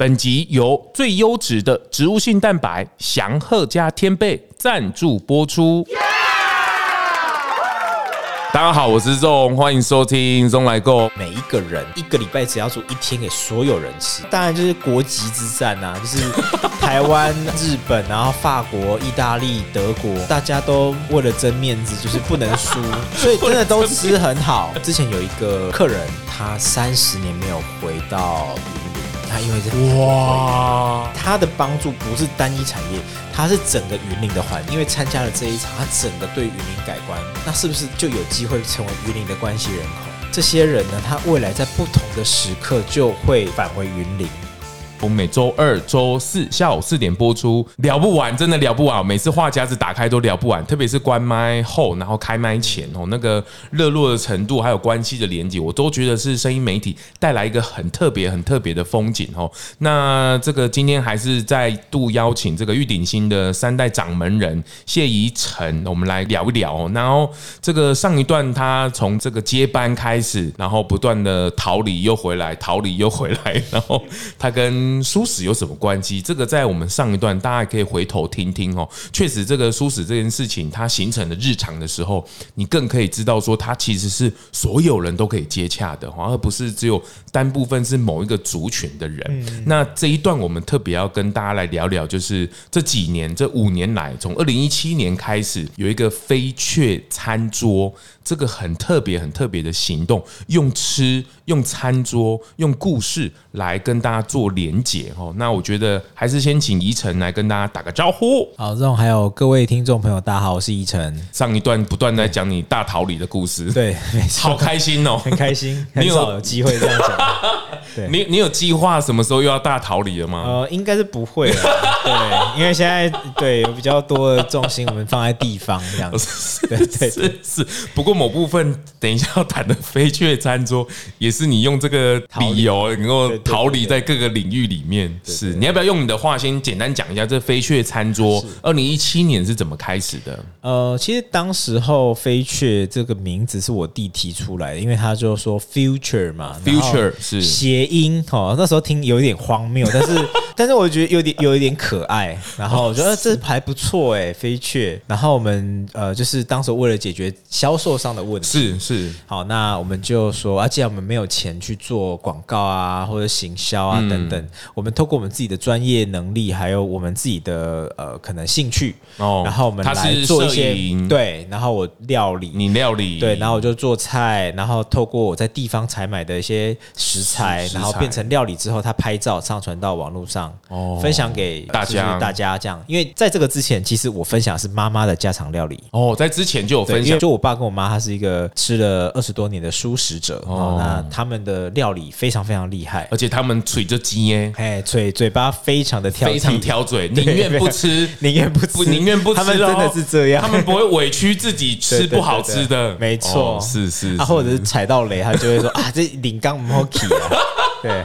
本集由最优质的植物性蛋白祥鹤加天贝赞助播出。大家好，我是 ZONG，欢迎收听 ZONG 咙来购。每一个人一个礼拜只要煮一天给所有人吃，当然就是国籍之战啊，就是 台湾、日本，然后法国、意大利、德国，大家都为了争面子，就是不能输，所以真的都吃很好。之前有一个客人，他三十年没有回到。他因为这哇，他的帮助不是单一产业，他是整个云林的环。因为参加了这一场，他整个对云林改观，那是不是就有机会成为云林的关系人口？这些人呢，他未来在不同的时刻就会返回云林。我每周二、周四下午四点播出，聊不完，真的聊不完。每次话匣子打开都聊不完，特别是关麦后，然后开麦前哦，那个热络的程度，还有关系的连接，我都觉得是声音媒体带来一个很特别、很特别的风景哦。那这个今天还是再度邀请这个玉鼎新的三代掌门人谢宜宸，我们来聊一聊哦。然后这个上一段他从这个接班开始，然后不断的逃离又回来，逃离又回来，然后他跟跟蔬食有什么关系？这个在我们上一段大家可以回头听听哦。确实，这个舒适这件事情，它形成的日常的时候，你更可以知道说，它其实是所有人都可以接洽的，而不是只有单部分是某一个族群的人。那这一段我们特别要跟大家来聊聊，就是这几年这五年来，从二零一七年开始有一个飞雀餐桌。这个很特别、很特别的行动，用吃、用餐桌、用故事来跟大家做连结哦。那我觉得还是先请宜晨来跟大家打个招呼。好，这种还有各位听众朋友，大家好，我是宜晨。上一段不断在讲你大逃离的故事，对，好开心哦，很开心，很少有机会这样讲。对，你你有计划什么时候又要大逃离了吗？呃，应该是不会了，对，因为现在对有比较多的重心我们放在地方这样子，对 对是是，不过。某部分等一下要谈的飞雀餐桌，也是你用这个理由能够逃离在各个领域里面。是，你要不要用你的话先简单讲一下这飞雀餐桌？二零一七年是怎么开始的？呃，其实当时候飞雀这个名字是我弟提出来的，因为他就说 future 嘛，future 是谐音哦。那时候听有一点荒谬，但是 但是我觉得有点有一点可爱。然后我觉得 这还不错哎，飞雀。然后我们呃，就是当时为了解决销售上。的问题。是是。好，那我们就说啊，既然我们没有钱去做广告啊，或者行销啊等等，我们透过我们自己的专业能力，还有我们自己的呃可能兴趣哦，然后我们来做一些对，然后我料理，你料理。对，然后我就做菜，然后透过我在地方采买的一些食材，然后变成料理之后，他拍照上传到网络上哦，分享给大家。大家这样，因为在这个之前，其实我分享是妈妈的家常料理。哦，在之前就有分享，就我爸跟我妈。他是一个吃了二十多年的蔬食者哦，那他们的料理非常非常厉害，而且他们嘴着鸡耶，哎，嘴嘴巴非常的挑，非常挑嘴，宁愿不吃，宁愿不吃，宁愿不吃，他们真的是这样，他们不会委屈自己吃不好吃的，没错，是是，啊，或者是踩到雷，他就会说 啊，这领刚不好起啊，对。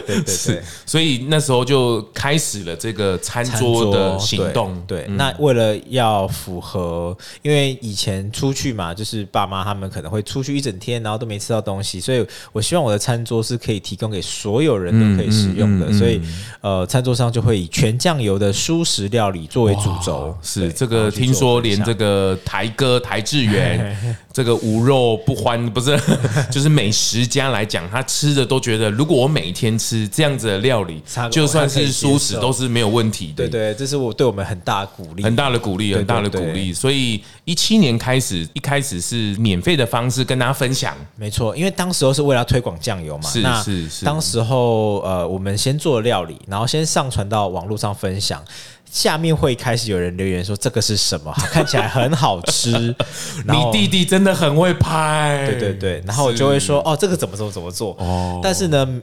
对对对对，所以那时候就开始了这个餐桌的行动。对，那为了要符合，因为以前出去嘛，就是爸妈他们可能会出去一整天，然后都没吃到东西，所以我希望我的餐桌是可以提供给所有人都可以使用的。所以，呃，餐桌上就会以全酱油的蔬食料理作为主轴。是这个，听说连这个台哥台志远，这个无肉不欢，不是 就是美食家来讲，他吃的都觉得，如果我每一天。吃这样子的料理，就算是蔬食都是没有问题的。对对，这是我对我们很大的鼓励，很大的鼓励，很大的鼓励。所以一七年开始，一开始是免费的方式跟大家分享。没错，因为当时候是为了推广酱油嘛。是是是。当时候呃，我们先做料理，然后先上传到网络上分享。下面会开始有人留言说这个是什么？看起来很好吃。你弟弟真的很会拍。对对对。然后我就会说哦，这个怎么怎么怎么做？哦。但是呢。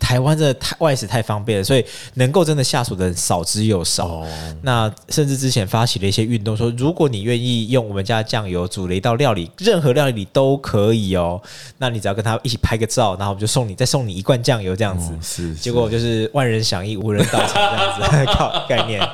台湾真的太外食太方便了，所以能够真的下手的人少之又少。Oh. 那甚至之前发起了一些运动，说如果你愿意用我们家酱油煮了一道料理，任何料理都可以哦。那你只要跟他一起拍个照，然后我们就送你再送你一罐酱油这样子。Oh, 是，是，结果就是万人响应，无人到场这样子 靠概念。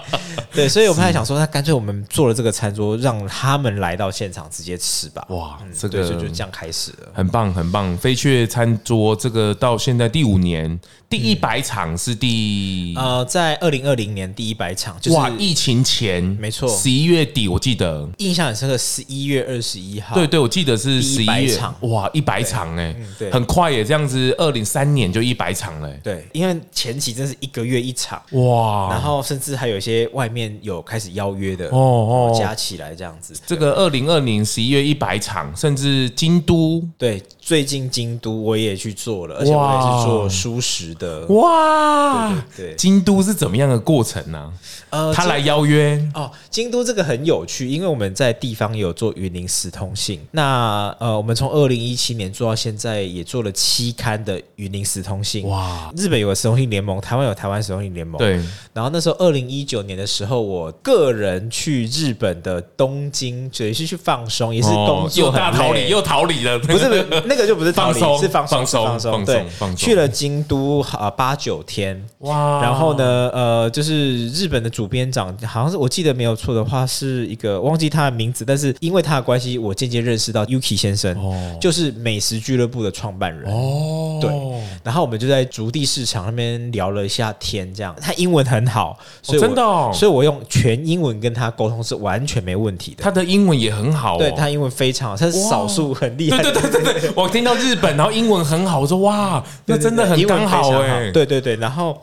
对，所以我们还想说，那干脆我们做了这个餐桌，让他们来到现场直接吃吧。哇，这个就就这样开始了，很棒很棒。飞雀餐桌这个到现在第五。五年。第一百场是第呃，在二零二零年第一百场，就是哇，疫情前没错，十一月底我记得。印象很深刻，十一月二十一号，对对，我记得是十一月。场，哇，一百场哎，对，很快耶，这样子二零三年就一百场了，对，因为前期真是一个月一场。哇，然后甚至还有一些外面有开始邀约的哦哦，加起来这样子，这个二零二零十一月一百场，甚至京都，对，最近京都我也去做了，而且我也是做蔬食的，哇。啊，对，京都是怎么样的过程呢？呃，他来邀约哦。京都这个很有趣，因为我们在地方有做云林时通信。那呃，我们从二零一七年做到现在，也做了期刊的云林时通信。哇，日本有个食通信联盟，台湾有台湾食通信联盟。对。然后那时候二零一九年的时候，我个人去日本的东京，也是去放松，也是工作又大逃离，又逃离了。不是，不是，那个就不是逃离，是放松，放松，放松。对，去了京都啊八九天。哇。然后呢，呃，就是日本的主编长，好像是我记得没有错的话，是一个忘记他的名字，但是因为他的关系，我渐渐认识到 Yuki 先生，哦，就是美食俱乐部的创办人。哦，对。然后我们就在竹地市场那边聊了一下天，这样。他英文很好，所以真的，所以我用全英文跟他沟通是完全没问题的。他的英文也很好，对，他英文非常好，他是少数很厉害。对对对对对，我听到日本，然后英文很好，我说哇，那真的很刚好哎。对对对，然后。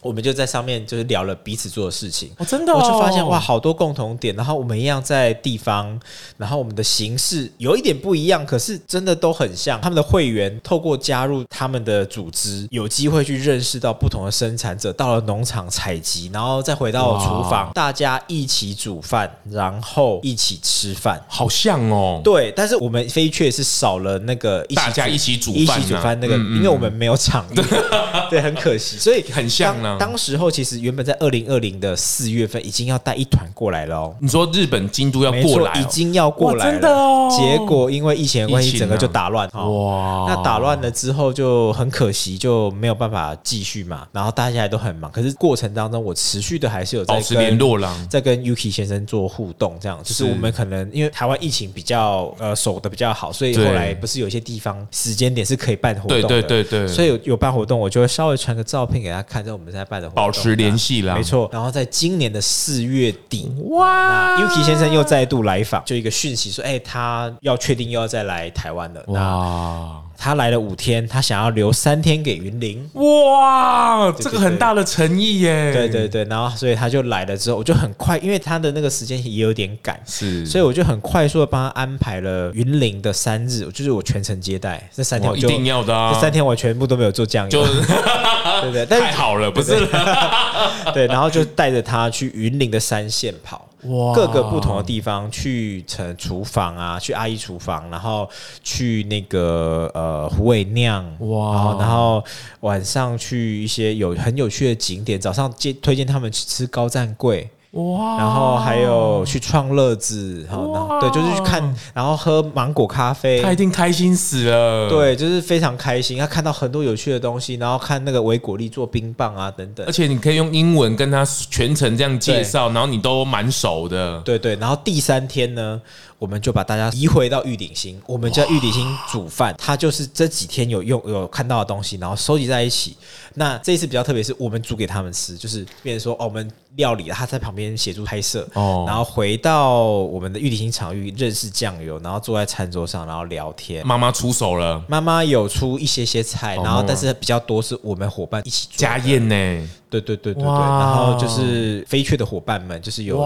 我们就在上面就是聊了彼此做的事情，哦，真的，我就发现哇，好多共同点。然后我们一样在地方，然后我们的形式有一点不一样，可是真的都很像。他们的会员透过加入他们的组织，有机会去认识到不同的生产者，到了农场采集，然后再回到厨房，大家一起煮饭，然后一起吃饭，好像哦。对，但是我们非却是少了那个一起大家一起煮饭，一起煮饭那个，因为我们没有场地，对，很可惜，所以很像呢。当时候其实原本在二零二零的四月份已经要带一团过来了哦。你说日本京都要过来，已经要过来了，真的哦。结果因为疫情的关系，整个就打乱。哇！那打乱了之后就很可惜，就没有办法继续嘛。然后大家也都很忙，可是过程当中我持续的还是有在跟联络啦，在跟 Yuki 先生做互动，这样就是我们可能因为台湾疫情比较呃守的比较好，所以后来不是有些地方时间点是可以办活动的，对对对对。所以有有办活动，我就会稍微传个照片给他看，在我们在办的活动。保持联系啦，没错。然后在今年的四月底，哇，Yuki 先生又再度来访，就一个讯息说，哎，他要确定又要再来台湾了。哇，他来了五天，他想要留三天给云林。哇，这个很大的诚意耶。对对对，然后所以他就来了之后，我就很快，因为他的那个时间也有点赶，是，所以我就很快速的帮他安排了云林的三日，就是我全程接待这三天，我就一定要的，这三天我全部都没有做酱油。对对，但太好了，不是？对，然后就带着他去云林的三线跑，哇，各个不同的地方去成厨房啊，去阿姨厨房，然后去那个呃胡伟酿，哇，然后晚上去一些有很有趣的景点，早上接推荐他们去吃高赞贵。哇，然后还有去创乐子，好，对，就是去看，然后喝芒果咖啡，他一定开心死了。对，就是非常开心，他看到很多有趣的东西，然后看那个维果利做冰棒啊等等。而且你可以用英文跟他全程这样介绍，然后你都蛮熟的。对对，然后第三天呢，我们就把大家移回到玉鼎星，我们叫玉鼎星煮饭，他就是这几天有用有看到的东西，然后收集在一起。那这一次比较特别，是我们煮给他们吃，就是变成说哦，我们料理，他在旁边协助拍摄，哦，然后回到我们的玉鼎星场域认识酱油，然后坐在餐桌上，然后聊天。妈妈出手了，妈妈有出一些些菜，然后但是比较多是我们伙伴一起做家宴呢。对对对对对，然后就是飞雀的伙伴们，就是有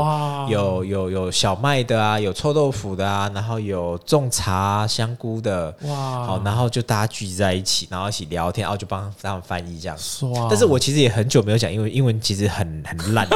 有有有小麦的啊，有臭豆腐的啊，然后有种茶香菇的，哇，好，然后就大家聚集在一起，然后一起聊天，然后就帮他们翻译这样。但是我其实也很久没有讲英文，英文其实很很烂，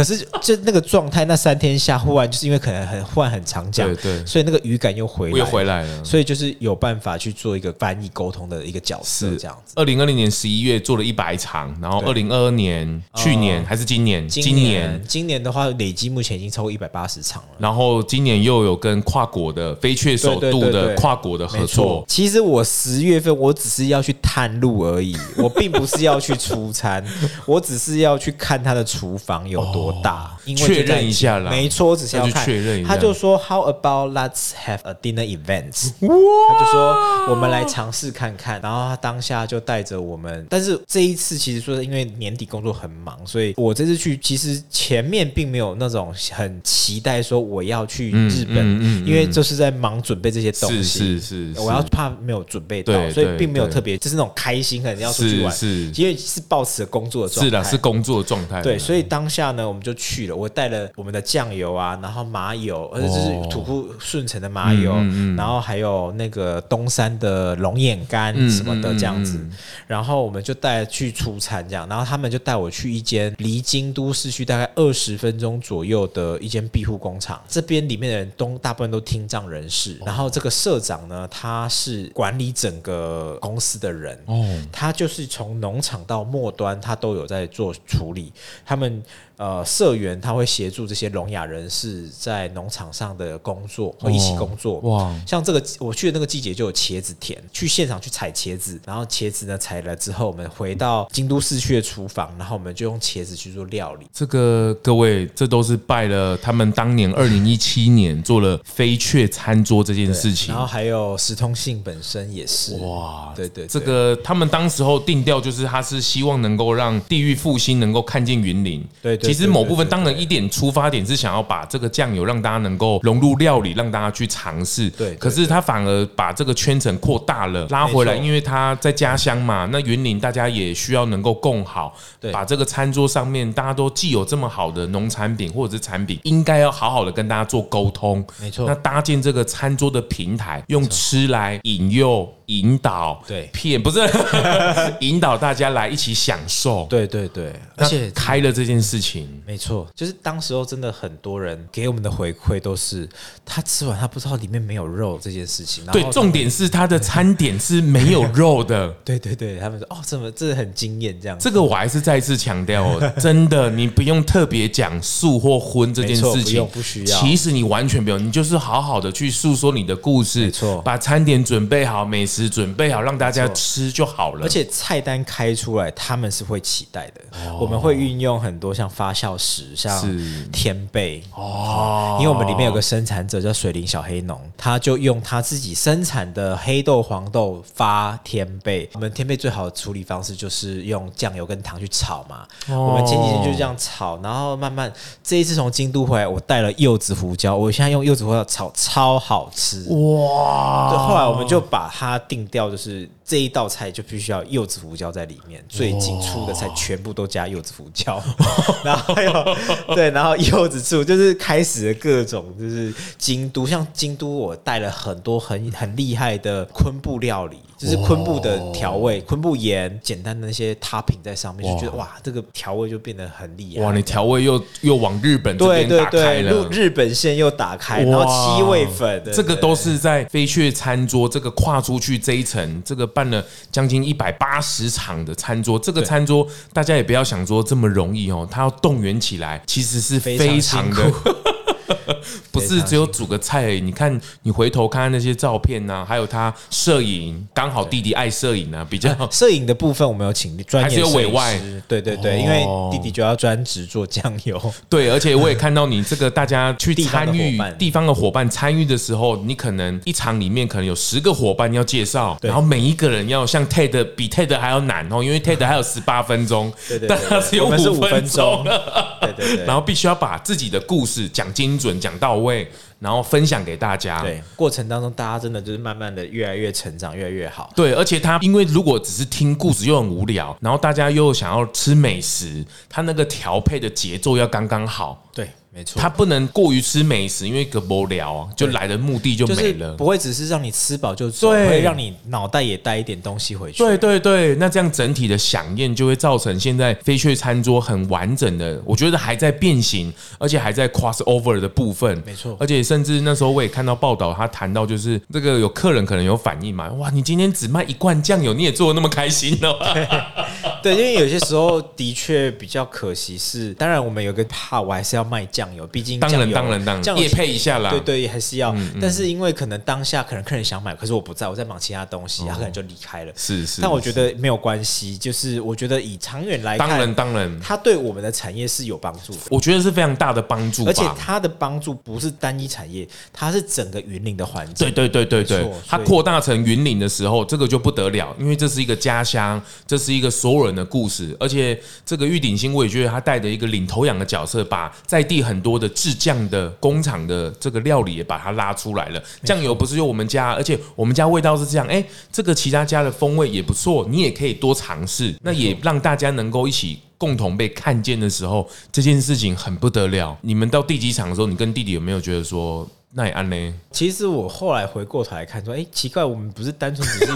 可是就那个状态，那三天下忽然就是因为可能很忽然很常讲，对对，所以那个语感又回来又回来了，所以就是有办法去做一个翻译沟通的一个角色这样子。二零二零年十一月做了一百场，然后二零二二年。去年还是今年？今年今年的话，累积目前已经超过一百八十场了。然后今年又有跟跨国的飞雀首度的跨国的合作。其实我十月份我只是要去探路而已，我并不是要去出餐，我只是要去看他的厨房有多大？因为确认一下啦，没错，我只是要看。确认一下。他就说：“How about let's have a dinner event？” 哇他就说：“我们来尝试看看。”然后他当下就带着我们，但是这一次其实说因为年底工作很忙，所以我这次去其实前面并没有那种很期待说我要去日本，嗯嗯嗯、因为就是在忙准备这些东西，是是是，我要怕没有准备到，所以并没有特别就是那种开心，可能要出去玩，是，是因为是抱持工作的状态，是的，是工作的状态。对，所以当下呢，我们就去了，我带了我们的酱油啊，然后麻油，而且这是土库顺成的麻油，嗯嗯、然后还有那个东山的龙眼干什么的这样子，然后我们就带去出餐这样，然后他们就带我去一间离京都市区大概二十分钟左右的一间庇护工厂，这边里面的人都大部分都听障人士，然后这个社长呢，他是管理整个公司的人，哦，他就是从农场到末端，他都有在做处理，他们。呃，社员他会协助这些聋哑人士在农场上的工作，会一起工作。哇，像这个我去的那个季节就有茄子田，去现场去采茄子，然后茄子呢采了之后，我们回到京都市区的厨房，然后我们就用茄子去做料理。这个各位，这都是拜了他们当年二零一七年做了飞雀餐桌这件事情，然后还有石通信本身也是。哇，对对，这个他们当时候定调就是他是希望能够让地域复兴能够看见云林。对对。其实某部分当然一点出发点是想要把这个酱油让大家能够融入料理，让大家去尝试。对，可是他反而把这个圈层扩大了，拉回来，因为他在家乡嘛，那云林大家也需要能够共好。对，把这个餐桌上面大家都既有这么好的农产品或者是产品，应该要好好的跟大家做沟通。没错，那搭建这个餐桌的平台，用吃来引诱。引导对。骗 不是 引导大家来一起享受，对对对，而且开了这件事情，没错，就是当时候真的很多人给我们的回馈都是他吃完他不知道里面没有肉这件事情，对，重点是他的餐点是没有肉的，对对对，他们说哦，怎么这很惊艳这样，这个我还是再次强调哦，真的你不用特别讲素或荤这件事情，不需要，其实你完全不用，你就是好好的去诉说你的故事，没错，把餐点准备好，美食。准备好让大家吃就好了，而且菜单开出来，他们是会期待的。我们会运用很多像发酵食，像天贝哦，因为我们里面有个生产者叫水灵小黑农，他就用他自己生产的黑豆、黄豆发天贝。我们天贝最好的处理方式就是用酱油跟糖去炒嘛。我们前几天就这样炒，然后慢慢这一次从京都回来，我带了柚子胡椒，我现在用柚子胡椒炒超好吃哇！后来我们就把它定调，就是这一道菜就必须要柚子胡椒在里面，最近出的菜全部都加柚子胡椒，然后还有对，然后柚子醋，就是开始了各种就是京都，像京都我带了很多很很厉害的昆布料理。就是昆布的调味，昆布盐，简单的那些 topping 在上面，就觉得哇，这个调味就变得很厉害。哇，你调味又又往日本这边打开了，日本线又打开，然后七味粉，这个都是在飞雀餐桌这个跨出去这一层，这个办了将近一百八十场的餐桌，这个餐桌大家也不要想说这么容易哦，它要动员起来，其实是非常的。不是只有煮个菜而已，你看，你回头看看那些照片呐，还有他摄影，刚好弟弟爱摄影呢，比较 摄影的部分我们有请专业，还是有委外，对对对，因为弟弟就要专职做酱油，对，而且我也看到你这个大家去参与地方的伙伴参与的时候，你可能一场里面可能有十个伙伴要介绍，然后每一个人要像 TED 比 TED 还要难哦，因为 TED 还有十八分钟，对对，但他只有五分钟，对对对，然后必须要把自己的故事讲精准，讲到位。然后分享给大家。对，过程当中大家真的就是慢慢的越来越成长，越来越好。对，而且他因为如果只是听故事又很无聊，然后大家又想要吃美食，他那个调配的节奏要刚刚好。对。没错，他不能过于吃美食，因为个无聊，就来的目的就没了。不会只是让你吃饱就走，对会让你脑袋也带一点东西回去。对对对，那这样整体的响宴就会造成现在飞雀餐桌很完整的，我觉得还在变形，而且还在 cross over 的部分。没错，而且甚至那时候我也看到报道，他谈到就是这个有客人可能有反应嘛，哇，你今天只卖一罐酱油，你也做的那么开心哦。对，因为有些时候的确比较可惜是，当然我们有个怕，我还是要卖酱油，毕竟当然当然当然，也配一下啦，对对，还是要。但是因为可能当下可能客人想买，可是我不在，我在忙其他东西，他可能就离开了。是是，但我觉得没有关系，就是我觉得以长远来看，当然当然，它对我们的产业是有帮助的。我觉得是非常大的帮助，而且它的帮助不是单一产业，它是整个云林的环境。对对对对对，它扩大成云林的时候，这个就不得了，因为这是一个家乡，这是一个所有人的故事，而且这个玉鼎新，我也觉得他带着一个领头羊的角色，把在地很多的制酱的工厂的这个料理也把它拉出来了。酱油不是就我们家，而且我们家味道是这样，哎，这个其他家的风味也不错，你也可以多尝试。那也让大家能够一起共同被看见的时候，这件事情很不得了。你们到第几场的时候，你跟弟弟有没有觉得说，那也安呢？其实我后来回过头来看，说，哎，奇怪，我们不是单纯只是。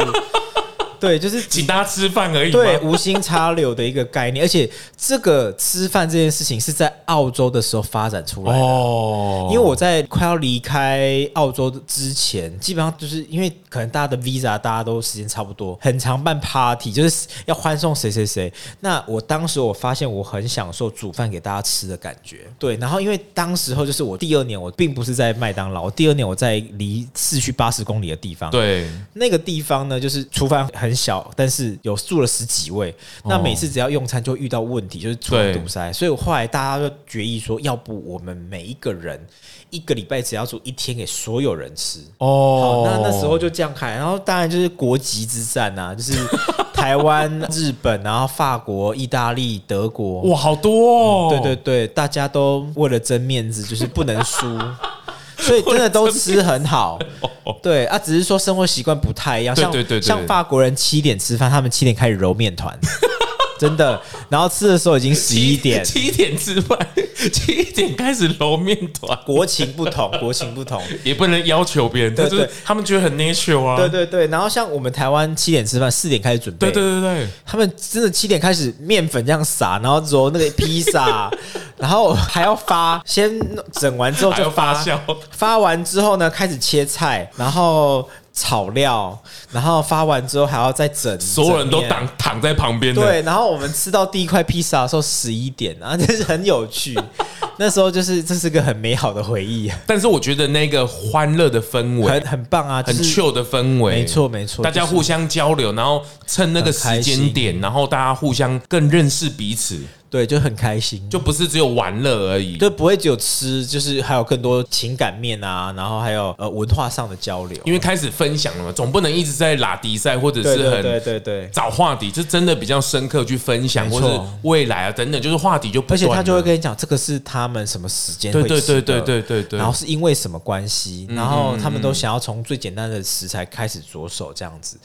对，就是请大家吃饭而已。对，无心插柳的一个概念，而且这个吃饭这件事情是在澳洲的时候发展出来的。哦，因为我在快要离开澳洲之前，基本上就是因为可能大家的 visa 大家都时间差不多，很常办 party，就是要欢送谁谁谁。那我当时我发现我很享受煮饭给大家吃的感觉。对，然后因为当时候就是我第二年，我并不是在麦当劳，我第二年我在离市区八十公里的地方。对，那个地方呢，就是厨房很。小，但是有住了十几位。那每次只要用餐就遇到问题，就是厨房堵塞。所以我后来大家就决议说，要不我们每一个人一个礼拜只要煮一天给所有人吃。哦，那那时候就这样开。然后当然就是国籍之战啊，就是 台湾、日本，然后法国、意大利、德国。哇，好多哦！对对对，大家都为了争面子，就是不能输。所以真的都吃很好，对啊，只是说生活习惯不太一样。像像法国人七点吃饭，他们七点开始揉面团，真的。然后吃的时候已经十一点，七点吃饭，七点开始揉面团。国情不同，国情不同，也不能要求别人。对对，他们觉得很 natural 啊。对对对。然后像我们台湾七点吃饭，四点开始准备。对对对对。他们真的七点开始面粉这样撒，然后揉那个披萨。然后还要发，先整完之后就发酵，发完之后呢，开始切菜，然后炒料，然后发完之后还要再整，所有人都躺躺在旁边。对，然后我们吃到第一块披萨的时候十一点，然后就是很有趣。那时候就是这是个很美好的回忆。但是我觉得那个欢乐的氛围很很棒啊，很 chill 的氛围，没错没错，大家互相交流，然后趁那个时间点，然后大家互相更认识彼此。对，就很开心，就不是只有玩乐而已，就不会只有吃，就是还有更多情感面啊，然后还有呃文化上的交流，因为开始分享了嘛，总不能一直在拉迪赛或者是很对对对。找话题，就真的比较深刻去分享，或者未来啊等等，就是话题就不，而且他就会跟你讲这个是他们什么时间会吃的，对对对对对对，然后是因为什么关系，然后他们都想要从最简单的食材开始着手这样子。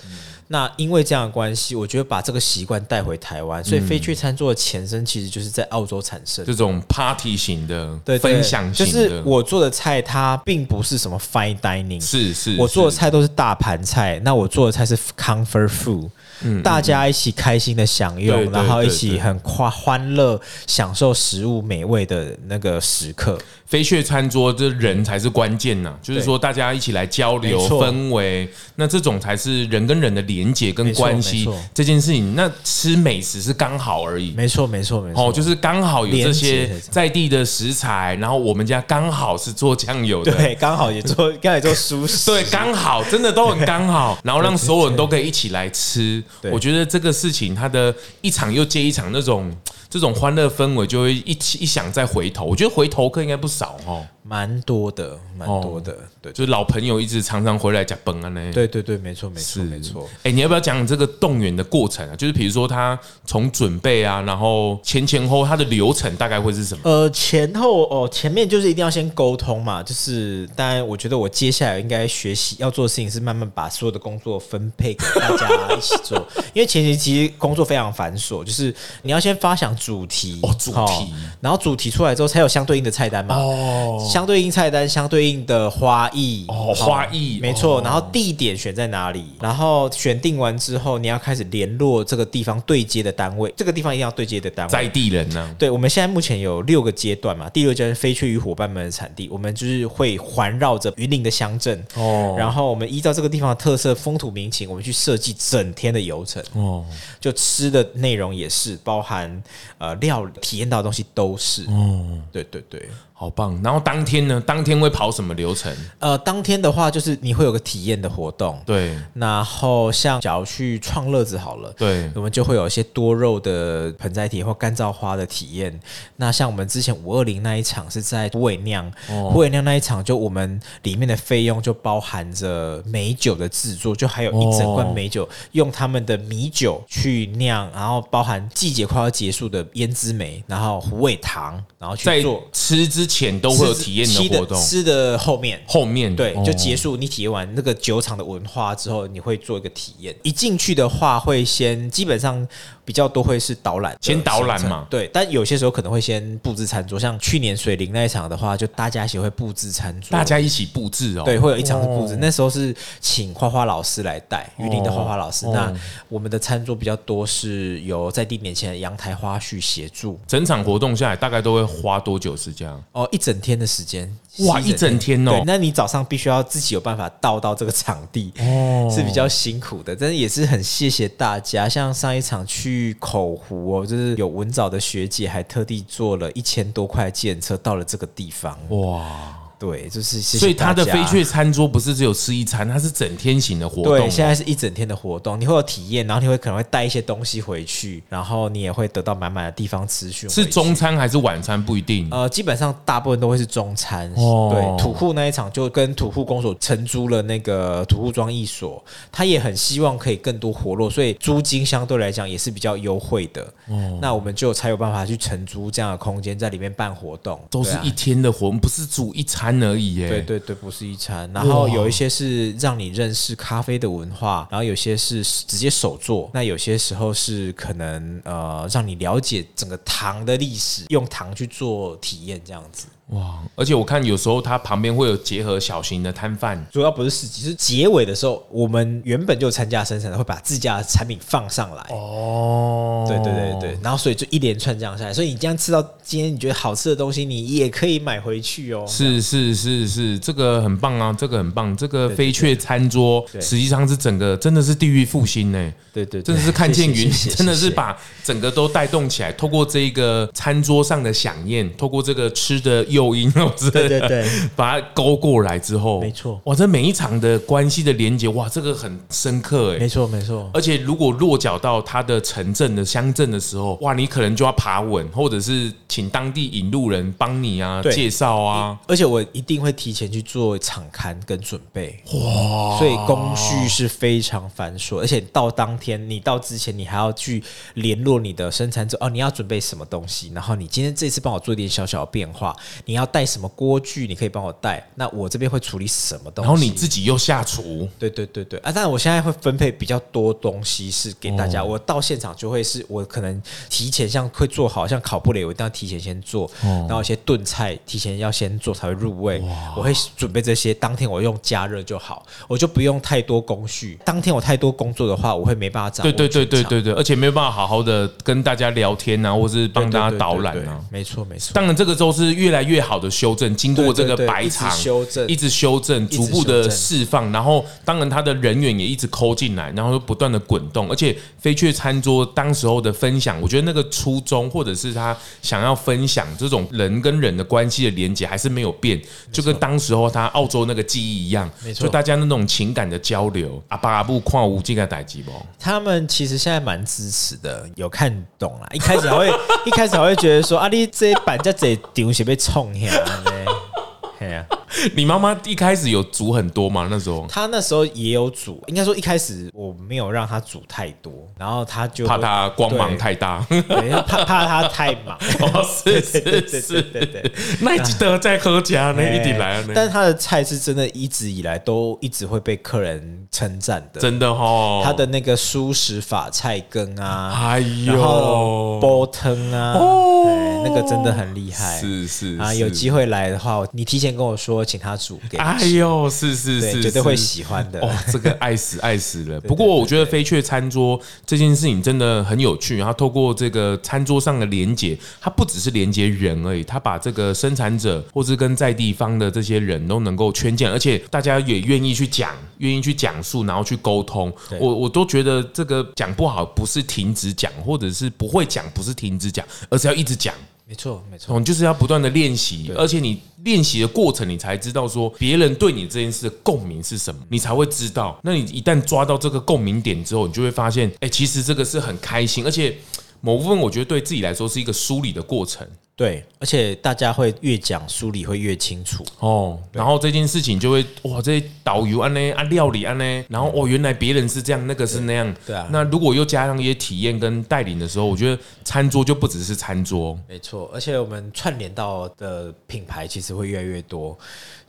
那因为这样的关系，我觉得把这个习惯带回台湾，所以飞去餐桌的前身其实就是在澳洲产生这种 party 型的，对，分享型的。就是我做的菜，它并不是什么 fine dining，是是，我做的菜都是大盘菜。那我做的菜是 comfort food。嗯，大家一起开心的享用，然后一起很快欢乐享受食物美味的那个时刻。飞雀餐桌，这人才是关键呐！就是说，大家一起来交流氛围，那这种才是人跟人的连接跟关系。这件事情，那吃美食是刚好而已。没错，没错，没错。哦，就是刚好有这些在地的食材，然后我们家刚好是做酱油的，对，刚好也做，刚好也做熟食，对，刚好真的都很刚好，然后让所有人都可以一起来吃。我觉得这个事情，它的一场又接一场那种。这种欢乐氛围就会一起一想再回头，我觉得回头客应该不少哦，蛮多的，蛮多的，对，就是老朋友一直常常回来讲崩啊呢，对对对，没错没错没错。哎，你要不要讲这个动员的过程啊？就是比如说他从准备啊，然后前前后他的流程大概会是什么？呃，前后哦，前面就是一定要先沟通嘛，就是当然，我觉得我接下来应该学习要做的事情是慢慢把所有的工作分配给大家一起做，因为前期其实工作非常繁琐，就是你要先发想。主题哦，主题，然后主题出来之后才有相对应的菜单嘛。哦，相对应菜单，相对应的花艺哦，花艺没错。然后地点选在哪里？然后选定完之后，你要开始联络这个地方对接的单位，这个地方一定要对接的单位，在地人呢？对，我们现在目前有六个阶段嘛，第六阶段飞去与伙伴们的产地，我们就是会环绕着云林的乡镇哦，然后我们依照这个地方的特色、风土民情，我们去设计整天的游程哦，就吃的内容也是包含呃料理体验到的东西都是哦，对对对。好棒！然后当天呢？当天会跑什么流程？呃，当天的话就是你会有个体验的活动，对。然后像假如去创乐子好了，对，我们就会有一些多肉的盆栽体验或干燥花的体验。那像我们之前五二零那一场是在虎尾酿，虎尾酿那一场就我们里面的费用就包含着美酒的制作，就还有一整罐美酒，用他们的米酒去酿，然后包含季节快要结束的胭脂梅，然后虎尾糖，然后去做吃之。前都会有体验的活动，吃的后面后面对，就结束。你体验完那个酒厂的文化之后，你会做一个体验。一进去的话，会先基本上比较多会是导览，先导览嘛。对，但有些时候可能会先布置餐桌，像去年水灵那一场的话，就大家一起会布置餐桌，大家一起布置哦。对，会有一场是布置，那时候是请花花老师来带云林的花花老师。那我们的餐桌比较多是由在地年前的阳台花絮协助。整场活动下来大概都会花多久时间？哦，一整天的时间，哇，一整天哦。对，那你早上必须要自己有办法到到这个场地，哦，是比较辛苦的，但是也是很谢谢大家。像上一场去口湖哦，就是有文藻的学姐还特地坐了一千多块计程车到了这个地方，哇。对，就是谢谢，所以他的飞雀餐桌不是只有吃一餐，它是整天型的活动。对，现在是一整天的活动，你会有体验，然后你会可能会带一些东西回去，然后你也会得到满满的地方资讯。是中餐还是晚餐不一定？呃，基本上大部分都会是中餐。哦，对，土库那一场就跟土库公所承租了那个土库庄一所，他也很希望可以更多活络，所以租金相对来讲也是比较优惠的。哦，那我们就才有办法去承租这样的空间，在里面办活动，都是一天的活，我们不是煮一餐。而已耶，对对对，不是一餐。然后有一些是让你认识咖啡的文化，然后有些是直接手做，那有些时候是可能呃让你了解整个糖的历史，用糖去做体验这样子。哇！而且我看有时候它旁边会有结合小型的摊贩，主要不是市集，是结尾的时候，我们原本就参加生产的，会把自家的产品放上来。哦，对对对对，然后所以就一连串这样下来，所以你这样吃到今天你觉得好吃的东西，你也可以买回去哦。是是是是是，这个很棒啊，这个很棒，这个飞雀餐桌实际上是整个真的是地狱复兴呢。对对，真的是看见 云，真的是把整个都带动起来。透过这个餐桌上的饗宴，透过这个吃的诱因，对对对，把它勾过来之后，没错，哇，这每一场的关系的连接，哇，这个很深刻哎，没错没错。而且如果落脚到它的城镇的乡镇的时候，哇，你可能就要爬稳，或者是请当地引路人帮你啊介绍啊。而且我一定会提前去做场刊跟准备，哇，所以工序是非常繁琐，而且到当天。你到之前，你还要去联络你的生产者哦，你要准备什么东西？然后你今天这次帮我做一点小小的变化，你要带什么锅具？你可以帮我带。那我这边会处理什么东西？然后你自己又下厨？对对对对啊！当然，我现在会分配比较多东西是给大家。我到现场就会是我可能提前像会做好像烤布雷，我一定要提前先做。然后一些炖菜提前要先做才会入味。我会准备这些，当天我用加热就好，我就不用太多工序。当天我太多工作的话，我会没办法。对对对对对对，而且没有办法好好的跟大家聊天啊，或是帮大家导览啊。没错没错。当然这个都是越来越好的修正，经过这个白场修正，一直修正，逐步的释放。然后当然他的人员也一直抠进来，然后不断的滚动。而且飞雀餐桌当时候的分享，我觉得那个初衷或者是他想要分享这种人跟人的关系的连接还是没有变，就跟当时候他澳洲那个记忆一样，没错，就大家那种情感的交流。阿巴阿布矿无尽的代志不？他们其实现在蛮支持的，有看懂啦。一开始还会，一开始还会觉得说，啊，你这版在这丢是被冲下来呢？你妈妈一开始有煮很多吗？那时候？她那时候也有煮，应该说一开始我没有让她煮太多，然后她就怕她光芒太大，对，怕怕她太忙。哦，是是是，对对，那记得在客家呢，一定来啊。但是她的菜是真的一直以来都一直会被客人称赞的，真的哦。她的那个蔬食法菜羹啊，哎呦，煲汤啊，哦，那个真的很厉害，是是啊，有机会来的话，你提前跟我说，请他煮给你。哎呦，是是是，绝对会喜欢的。哦，这个爱死爱死了。不过我觉得飞雀餐桌这件事情真的很有趣，然后透过这个餐桌上的连接，它不只是连接人而已，它把这个生产者或是跟在地方的这些人都能够圈见，而且大家也愿意去讲，愿意去讲述，然后去沟通。我我都觉得这个讲不好，不是停止讲，或者是不会讲，不是停止讲，而是要一直讲。没错，没错，你就是要不断的练习，而且你练习的过程，你才知道说别人对你这件事的共鸣是什么，你才会知道。那你一旦抓到这个共鸣点之后，你就会发现，哎，其实这个是很开心，而且某部分我觉得对自己来说是一个梳理的过程。对，而且大家会越讲梳理会越清楚哦，然后这件事情就会哇，这些导游按呢啊料理按呢，然后哦原来别人是这样，那个是那样，对，对啊。那如果又加上一些体验跟带领的时候，我觉得餐桌就不只是餐桌，没错。而且我们串联到的品牌其实会越来越多，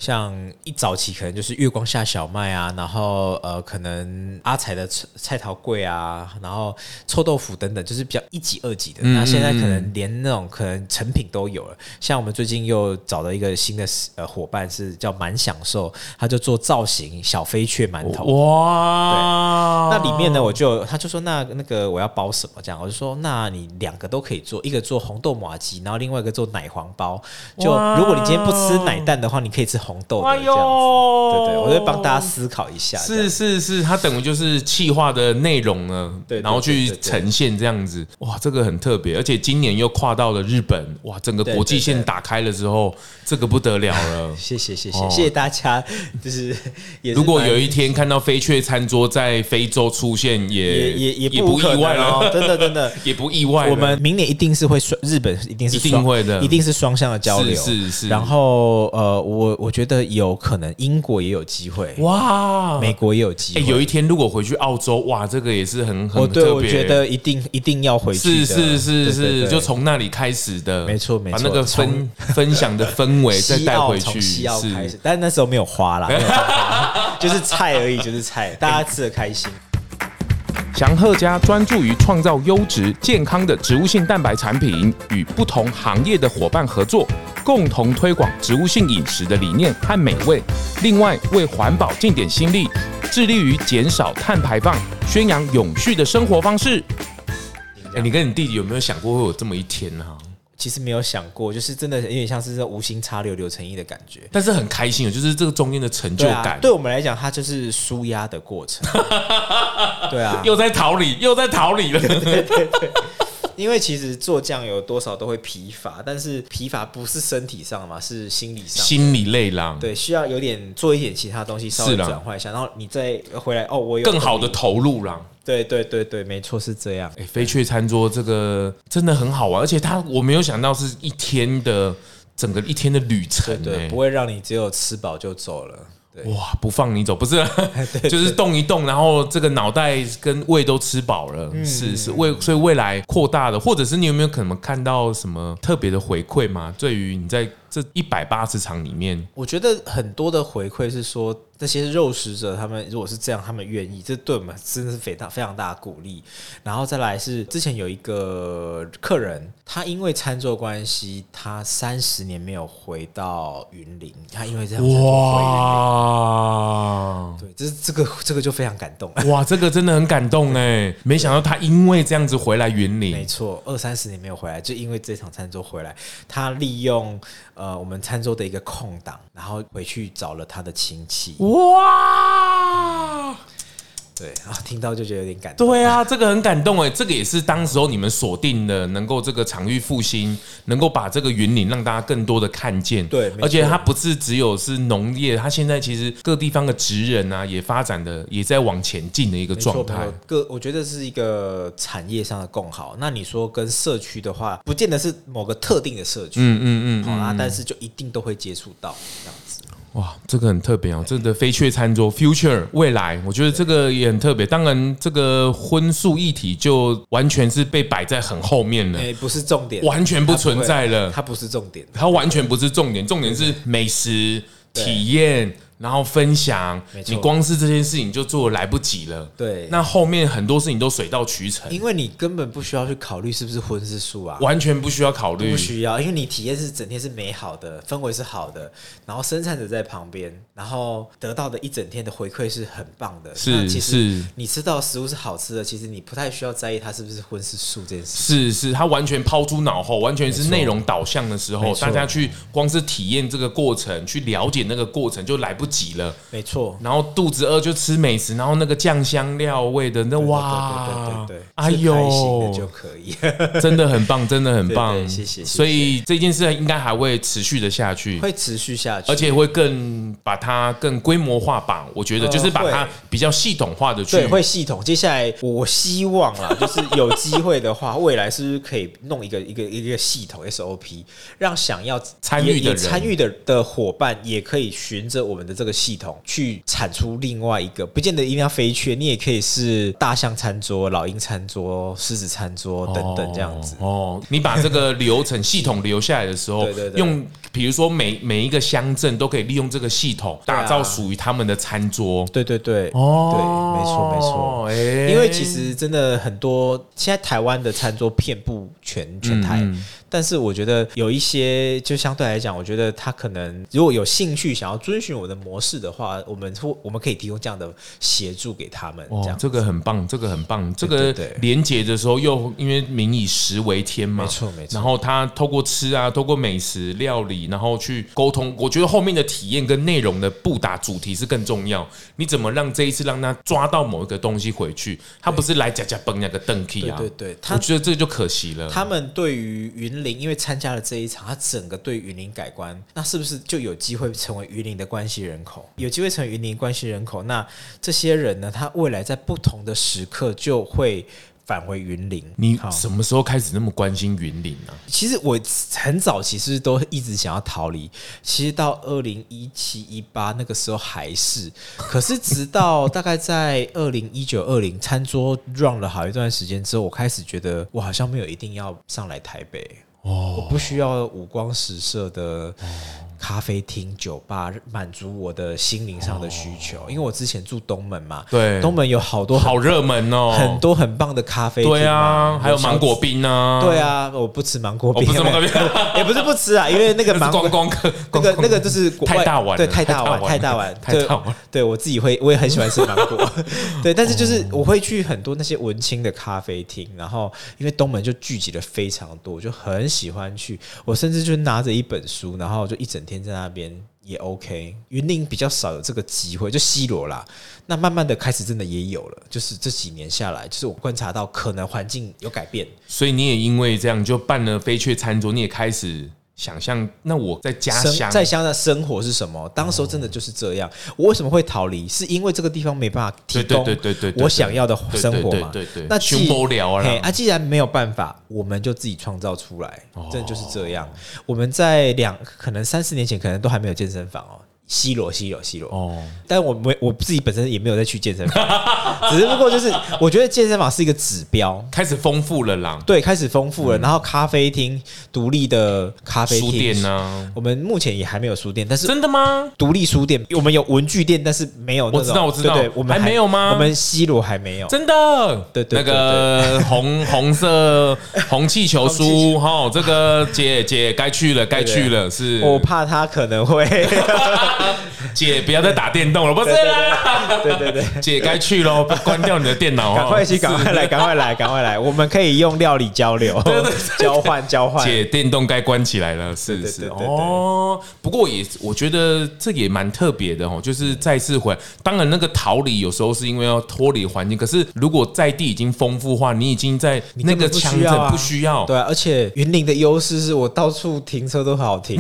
像一早期可能就是月光下小麦啊，然后呃可能阿彩的菜桃柜啊，然后臭豆腐等等，就是比较一级二级的。那现在可能连那种可能成品。都有了，像我们最近又找了一个新的呃伙伴，是叫蛮享受，他就做造型小飞雀馒头。哇，对，那里面呢，我就他就说那那个我要包什么这样，我就说那你两个都可以做，一个做红豆麻吉，然后另外一个做奶黄包。就如果你今天不吃奶蛋的话，你可以吃红豆的这样子。对对，我就帮大家思考一下。是是是，它等于就是气化的内容呢，对，然后去呈现这样子。哇，这个很特别，而且今年又跨到了日本。哇，整个国际线打开了之后，这个不得了了。谢谢谢谢谢谢大家，就是 如果有一天看到飞雀餐桌在非洲出现，也也也 也不意外了，真的真的也不意外。我们明年一定是会双日本，一定是一定会的，一定是双向的交流。是是。然后呃，我我觉得有可能英国也有机会，哇，美国也有机会。有一天如果回去澳洲，哇，这个也是很很特别。我觉得一定一定要回去。是是是是，就从那里开始的。没错，没错，把那个分分享的氛围 再带回去，西澳开始，但是那时候 没有花啦，就是菜而已，就是菜，大家吃的开心。祥鹤家专注于创造优质健康的植物性蛋白产品，与不同行业的伙伴合作，共同推广植物性饮食的理念和美味。另外，为环保尽点心力，致力于减少碳排放，宣扬永续的生活方式。哎，你跟你弟弟有没有想过会有这么一天呢？其实没有想过，就是真的有点像是这无心插柳柳成荫的感觉，但是很开心的，就是这个中间的成就感。对我们来讲，它就是舒压的过程。对啊，又在逃离，又在逃离了。对对对对。因为其实做酱油多少都会疲乏，但是疲乏不是身体上嘛，是心理上。心理累了。对，需要有点做一点其他东西稍微转换一下，然后你再回来哦，我有更好的投入了。对对对对，没错是这样。哎，飞雀餐桌这个真的很好玩，而且它我没有想到是一天的整个一天的旅程，对，不会让你只有吃饱就走了。哇，不放你走，不是，就是动一动，然后这个脑袋跟胃都吃饱了，是是未，所以未来扩大的，或者是你有没有可能看到什么特别的回馈吗？对于你在这一百八十场里面，我觉得很多的回馈是说。这些肉食者，他们如果是这样，他们愿意，这对我们真的是非常非常大的鼓励。然后再来是之前有一个客人，他因为餐桌关系，他三十年没有回到云林，他因为这样哇，对，这这个这个就非常感动。哇，这个真的很感动哎，没想到他因为这样子回来云林，没错，二三十年没有回来，就因为这场餐桌回来，他利用呃我们餐桌的一个空档，然后回去找了他的亲戚。哇，对啊，听到就觉得有点感动。对啊，这个很感动哎，这个也是当时候你们锁定的，能够这个场域复兴，能够把这个云林让大家更多的看见。对，而且它不是只有是农业，它现在其实各地方的职人啊，也发展的也在往前进的一个状态。各我觉得是一个产业上的共好。那你说跟社区的话，不见得是某个特定的社区，嗯嗯嗯，好啦，但是就一定都会接触到这样子。哇，这个很特别哦，这个飞雀餐桌 Future 未来，我觉得这个也很特别。当然，这个荤素一体就完全是被摆在很后面了，哎，不是重点，完全不存在了，它，它不是重点，它完全不是重点，重点是美食体验。然后分享，你光是这件事情就做来不及了。对，那后面很多事情都水到渠成，因为你根本不需要去考虑是不是荤是素啊，完全不需要考虑，不需要，因为你体验是整天是美好的，氛围是好的，然后生产者在旁边，然后得到的一整天的回馈是很棒的。是其实，你吃到的食物是好吃的，其实你不太需要在意它是不是荤是素这件事。是是，它完全抛诸脑后，完全是内容导向的时候，大家去光是体验这个过程，去了解那个过程就来不及了。没错，然后肚子饿就吃美食，然后那个酱香料味的那哇，对对对对，哎呦，就可以，真的很棒，真的很棒，谢谢。所以这件事应该还会持续的下去，会持续下去，而且会更把它更规模化吧。我觉得就是把它比较系统化的去，对，会系统。接下来我希望啊，就是有机会的话，未来是不是可以弄一个一个一个系统 SOP，让想要参与的人参与的的伙伴也可以循着我们的这个系统去。去产出另外一个，不见得一定要飞雀，你也可以是大象餐桌、老鹰餐桌、狮子餐桌等等这样子。哦，你把这个流程系统留下来的时候，对对对，用比如说每每一个乡镇都可以利用这个系统打造属于他们的餐桌。对对对，哦，对，没错没错。哎，因为其实真的很多，现在台湾的餐桌遍布全全台。嗯但是我觉得有一些，就相对来讲，我觉得他可能如果有兴趣想要遵循我的模式的话，我们会我们可以提供这样的协助给他们。哦，这个很棒，这个很棒。这个连接的时候又因为民以食为天嘛，没错没错。然后他透过吃啊，透过美食料理，然后去沟通。我觉得后面的体验跟内容的布达主题是更重要。你怎么让这一次让他抓到某一个东西回去？他不是来夹夹崩那个邓 key 啊？对对对，我觉得这就可惜了。他们对于云林，因为参加了这一场，他整个对云林改观，那是不是就有机会成为云林的关系人口？有机会成为云林关系人口，那这些人呢？他未来在不同的时刻就会返回云林。你什么时候开始那么关心云林呢？其实我很早其实都一直想要逃离，其实到二零一七一八那个时候还是，可是直到大概在二零一九二零餐桌 run 了好一段时间之后，我开始觉得我好像没有一定要上来台北。哦，我不需要五光十色的咖啡厅、酒吧满足我的心灵上的需求，因为我之前住东门嘛，对，东门有好多好热门哦，很多很棒的咖啡厅，对啊，还有芒果冰啊，对啊，我不吃芒果冰，不是芒果冰，也不是不吃啊，因为那个 芒果观光客，那个那个就是太大碗，对，太大碗，太大碗，太大碗，对我自己会，我也很喜欢吃芒果，对，但是就是我会去很多那些文青的咖啡厅，然后因为东门就聚集了非常多，我就很喜欢去。我甚至就拿着一本书，然后就一整天在那边也 OK。云林比较少有这个机会，就西罗啦。那慢慢的开始真的也有了，就是这几年下来，就是我观察到可能环境有改变，所以你也因为这样就办了飞雀餐桌，你也开始。想象那我在家乡，在乡的生活是什么？当时候真的就是这样。我为什么会逃离？是因为这个地方没办法提供我想要的生活嘛？对对。那既然啊，既然没有办法，我们就自己创造出来。真的就是这样。我们在两可能三四年前，可能都还没有健身房哦。西罗，西罗，西罗。哦，但我没我自己本身也没有再去健身房，只是不过就是我觉得健身房是一个指标，开始丰富了啦。对，开始丰富了。然后咖啡厅，独立的咖啡书店呢？我们目前也还没有书店，但是真的吗？独立书店，我们有文具店，但是没有。我知道，我知道，对，我们还没有吗？我们西罗还没有，真的。对对，那个红红色红气球书，哈，这个姐姐该去了，该去了。是我怕他可能会。姐，不要再打电动了，不是啦。对对对，姐该去喽，关掉你的电脑，赶快去，赶快来，赶快来，赶快来，我们可以用料理交流，交换交换。姐，电动该关起来了，是是哦。不过也，我觉得这也蛮特别的哦，就是再次回来。当然，那个逃离有时候是因为要脱离环境，可是如果在地已经丰富化，你已经在那个强镇不需要。对，而且云林的优势是我到处停车都很好停，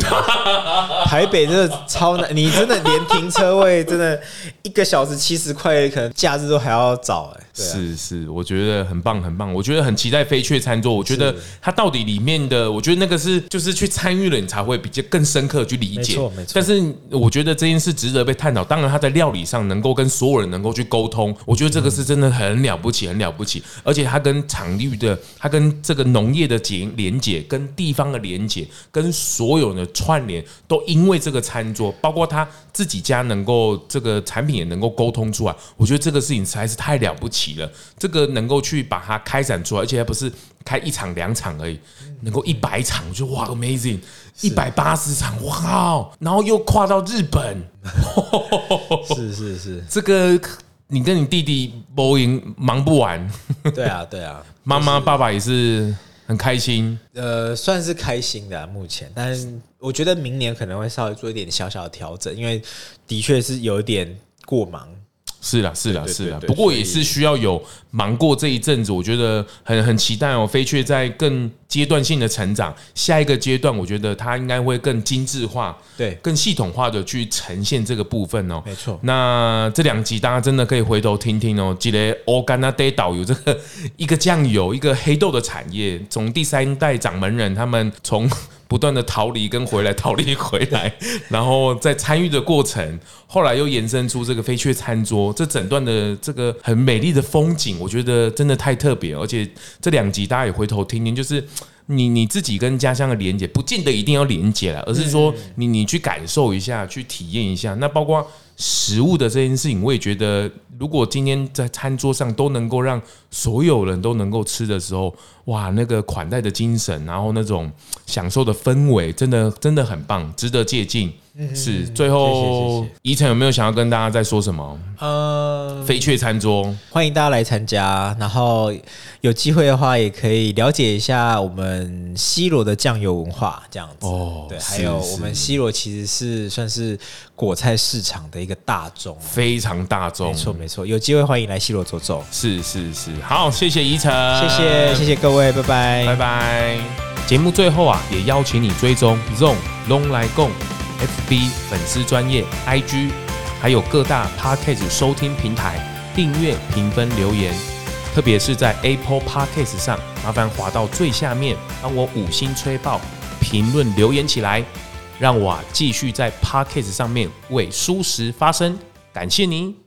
台北真的超难，你。你真的连停车位真的一个小时七十块，可能假日都还要找哎、欸。是是，我觉得很棒很棒，我觉得很期待飞雀餐桌。我觉得它到底里面的，我觉得那个是就是去参与了，你才会比较更深刻去理解。没错没错。但是我觉得这件事值得被探讨。当然，它在料理上能够跟所有人能够去沟通，我觉得这个是真的很了不起，很了不起。而且它跟场域的，它跟这个农业的结连接，跟地方的连接，跟所有的串联，都因为这个餐桌，包括他自己家能够这个产品也能够沟通出来。我觉得这个事情实在是太了不起了。这个能够去把它开展出来，而且还不是开一场两场而已，能够一百场，我觉得哇，amazing！一百八十场，哇，然后又跨到日本，是是是，这个你跟你弟弟播音忙不完，对啊对啊，妈妈爸爸也是很开心，呃，算是开心的目前，但是我觉得明年可能会稍微做一点小小的调整，因为的确是有一点过忙。是啦，是啦，是啦。不过也是需要有忙过这一阵子，我觉得很很期待哦。飞雀在更阶段性的成长，下一个阶段，我觉得它应该会更精致化，对，更系统化的去呈现这个部分哦。没错。那这两集大家真的可以回头听听哦。记得欧甘娜戴岛有这个 一个酱油，一个黑豆的产业，从第三代掌门人他们从。不断的逃离跟回来，逃离回来，然后在参与的过程，后来又延伸出这个飞雀餐桌，这整段的这个很美丽的风景，我觉得真的太特别，而且这两集大家也回头听听，就是 你你自己跟家乡的连接，不见得一定要连接了，而是说你你去感受一下，去体验一下，那包括。食物的这件事情，我也觉得，如果今天在餐桌上都能够让所有人都能够吃的时候，哇，那个款待的精神，然后那种享受的氛围，真的真的很棒，值得借鉴。是，最后宜晨有没有想要跟大家再说什么？呃，飞雀餐桌，欢迎大家来参加，然后有机会的话也可以了解一下我们西罗的酱油文化，这样子。哦，对，还有我们西罗其实是算是果菜市场的一个大众，非常大众。没错没错，有机会欢迎来西罗走走。是是是，好，谢谢宜晨，谢谢谢谢各位，拜拜拜拜。节目最后啊，也邀请你追踪 ZONG 来共。FB 粉丝专业 IG，还有各大 Podcast 收听平台订阅、评分、留言，特别是在 Apple Podcast 上，麻烦滑到最下面，帮我五星吹爆，评论留言起来，让我继续在 Podcast 上面为舒适发声，感谢您。